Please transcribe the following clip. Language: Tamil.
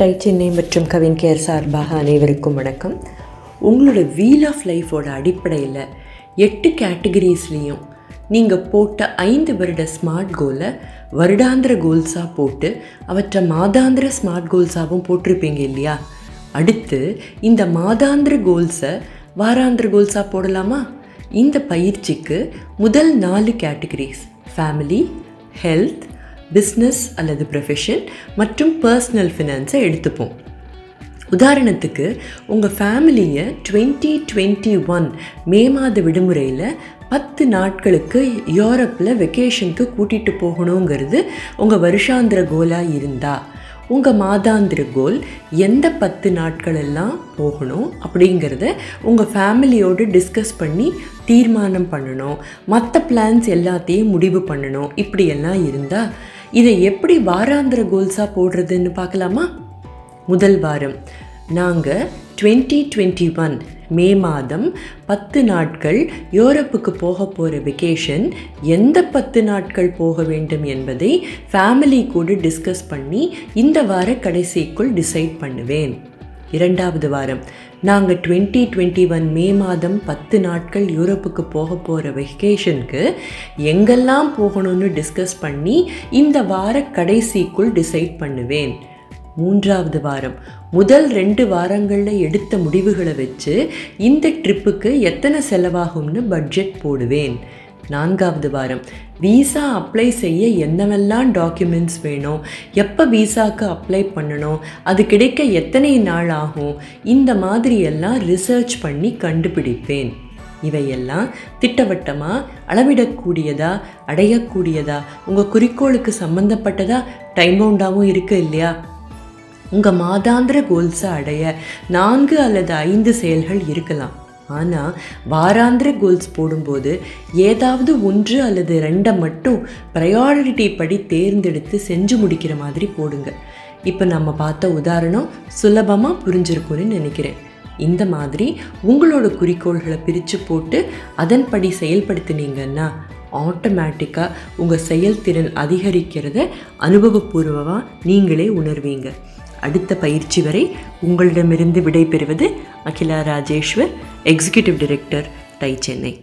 டை சென்னை மற்றும் கவின் கேர் சார்பாக அனைவருக்கும் வணக்கம். உங்களோட வீல் ஆஃப் லைஃபோட அடிப்படையில் எட்டு கேட்டகரிஸ்லேயும் நீங்கள் போட்ட ஐந்து வருட ஸ்மார்ட் கோலை வருடாந்திர கோல்ஸாக போட்டு அவற்றை மாதாந்திர ஸ்மார்ட் கோல்ஸாகவும் போட்டிருப்பீங்க இல்லையா? அடுத்து இந்த மாதாந்திர கோல்ஸை வாராந்திர கோல்ஸாக போடலாமா? இந்த பயிற்சிக்கு முதல் நாலு கேட்டகரிஸ் ஃபேமிலி ஹெல்த் பிஸ்னஸ் அல்லது ப்ரொஃபஷன் மற்றும் பர்சனல் ஃபினான்ஸை எடுத்துப்போம். உதாரணத்துக்கு உங்கள் ஃபேமிலியை டுவெண்ட்டி டுவெண்ட்டி ஒன் மே மாத விடுமுறையில் பத்து நாட்களுக்கு யூரோப்பில் வெக்கேஷனுக்கு கூட்டிகிட்டு போகணுங்கிறது உங்கள் வருஷாந்திர கோலாக இருந்தால் உங்கள் மாதாந்திர கோல் எந்த பத்து நாட்களெல்லாம் போகணும் அப்படிங்கிறத உங்கள் ஃபேமிலியோடு டிஸ்கஸ் பண்ணி தீர்மானம் பண்ணணும். மற்ற பிளான்ஸ் எல்லாத்தையும் முடிவு பண்ணணும். இப்படியெல்லாம் இருந்தால் இதை எப்படி வாராந்திர கோல்ஸாக போடுறதுன்னு பார்க்கலாமா? முதல் வாரம். நாங்கள் டுவெண்ட்டி டுவெண்ட்டி ஒன் மே மாதம் பத்து நாட்கள் யூரோப்புக்கு போக போகிற வெக்கேஷன் எந்த பத்து நாட்கள் போக வேண்டும் என்பதை ஃபேமிலி கூட டிஸ்கஸ் பண்ணி இந்த வார கடைசிக்குள் டிசைட் பண்ணுவேன். இரண்டாவது வாரம். நாங்கள் டுவெண்ட்டி டுவெண்ட்டி ஒன் மே மாதம் பத்து நாட்கள் யூரோப்புக்கு போக போகிற வெக்கேஷனுக்கு எங்கெல்லாம் போகணும்னு டிஸ்கஸ் பண்ணி இந்த வார கடைசிக்குள் டிசைட் பண்ணுவேன். மூன்றாவது வாரம். முதல் ரெண்டு வாரங்களில் எடுத்த முடிவுகளை வச்சு இந்த ட்ரிப்புக்கு எத்தனை செலவாகும்னு பட்ஜெட் போடுவேன். நான்காவது வாரம். விசா அப்ளை செய்ய என்னவெல்லாம் டாக்குமெண்ட்ஸ் வேணும்? எப்போ விசாவுக்கு அப்ளை பண்ணணும்? அது கிடைக்க எத்தனை நாள் ஆகும்? இந்த மாதிரியெல்லாம் ரிசர்ச் பண்ணி கண்டுபிடிப்பேன். இவையெல்லாம் திட்டவட்டமாக அளவிடக்கூடியதா அடையக்கூடியதா உங்கள் குறிக்கோளுக்கு சம்மந்தப்பட்டதா டைம் பவுண்டாகவும் இருக்குது இல்லையா? உங்கள் மாதாந்திர கோல்ஸை அடைய நான்கு அல்லது ஐந்து செயல்கள் இருக்கலாம். ஆனால் வாராந்திர கோல்ஸ் போடும்போது ஏதாவது ஒன்று அல்லது ரெண்டை மட்டும் ப்ரையாரிட்டி படி தேர்ந்தெடுத்து செஞ்சு முடிக்கிற மாதிரி போடுங்க. இப்போ நம்ம பார்த்த உதாரணம் சுலபமாக புரிஞ்சிருக்கும்னு நினைக்கிறேன். இந்த மாதிரி உங்களோட குறிக்கோள்களை பிரித்து போட்டு அதன்படி செயல்படுத்தினீங்கன்னா ஆட்டோமேட்டிக்காக உங்கள் செயல்திறன் அதிகரிக்கிறத அனுபவபூர்வமாக நீங்களே உணர்வீங்க. அடுத்த பயிற்சி வரை உங்களிடமிருந்து விடைபெறுவது அகிலா ராஜேஸ்வர் எக்ஸிக்யூட்டிவ் டைரக்டர் டை சென்னை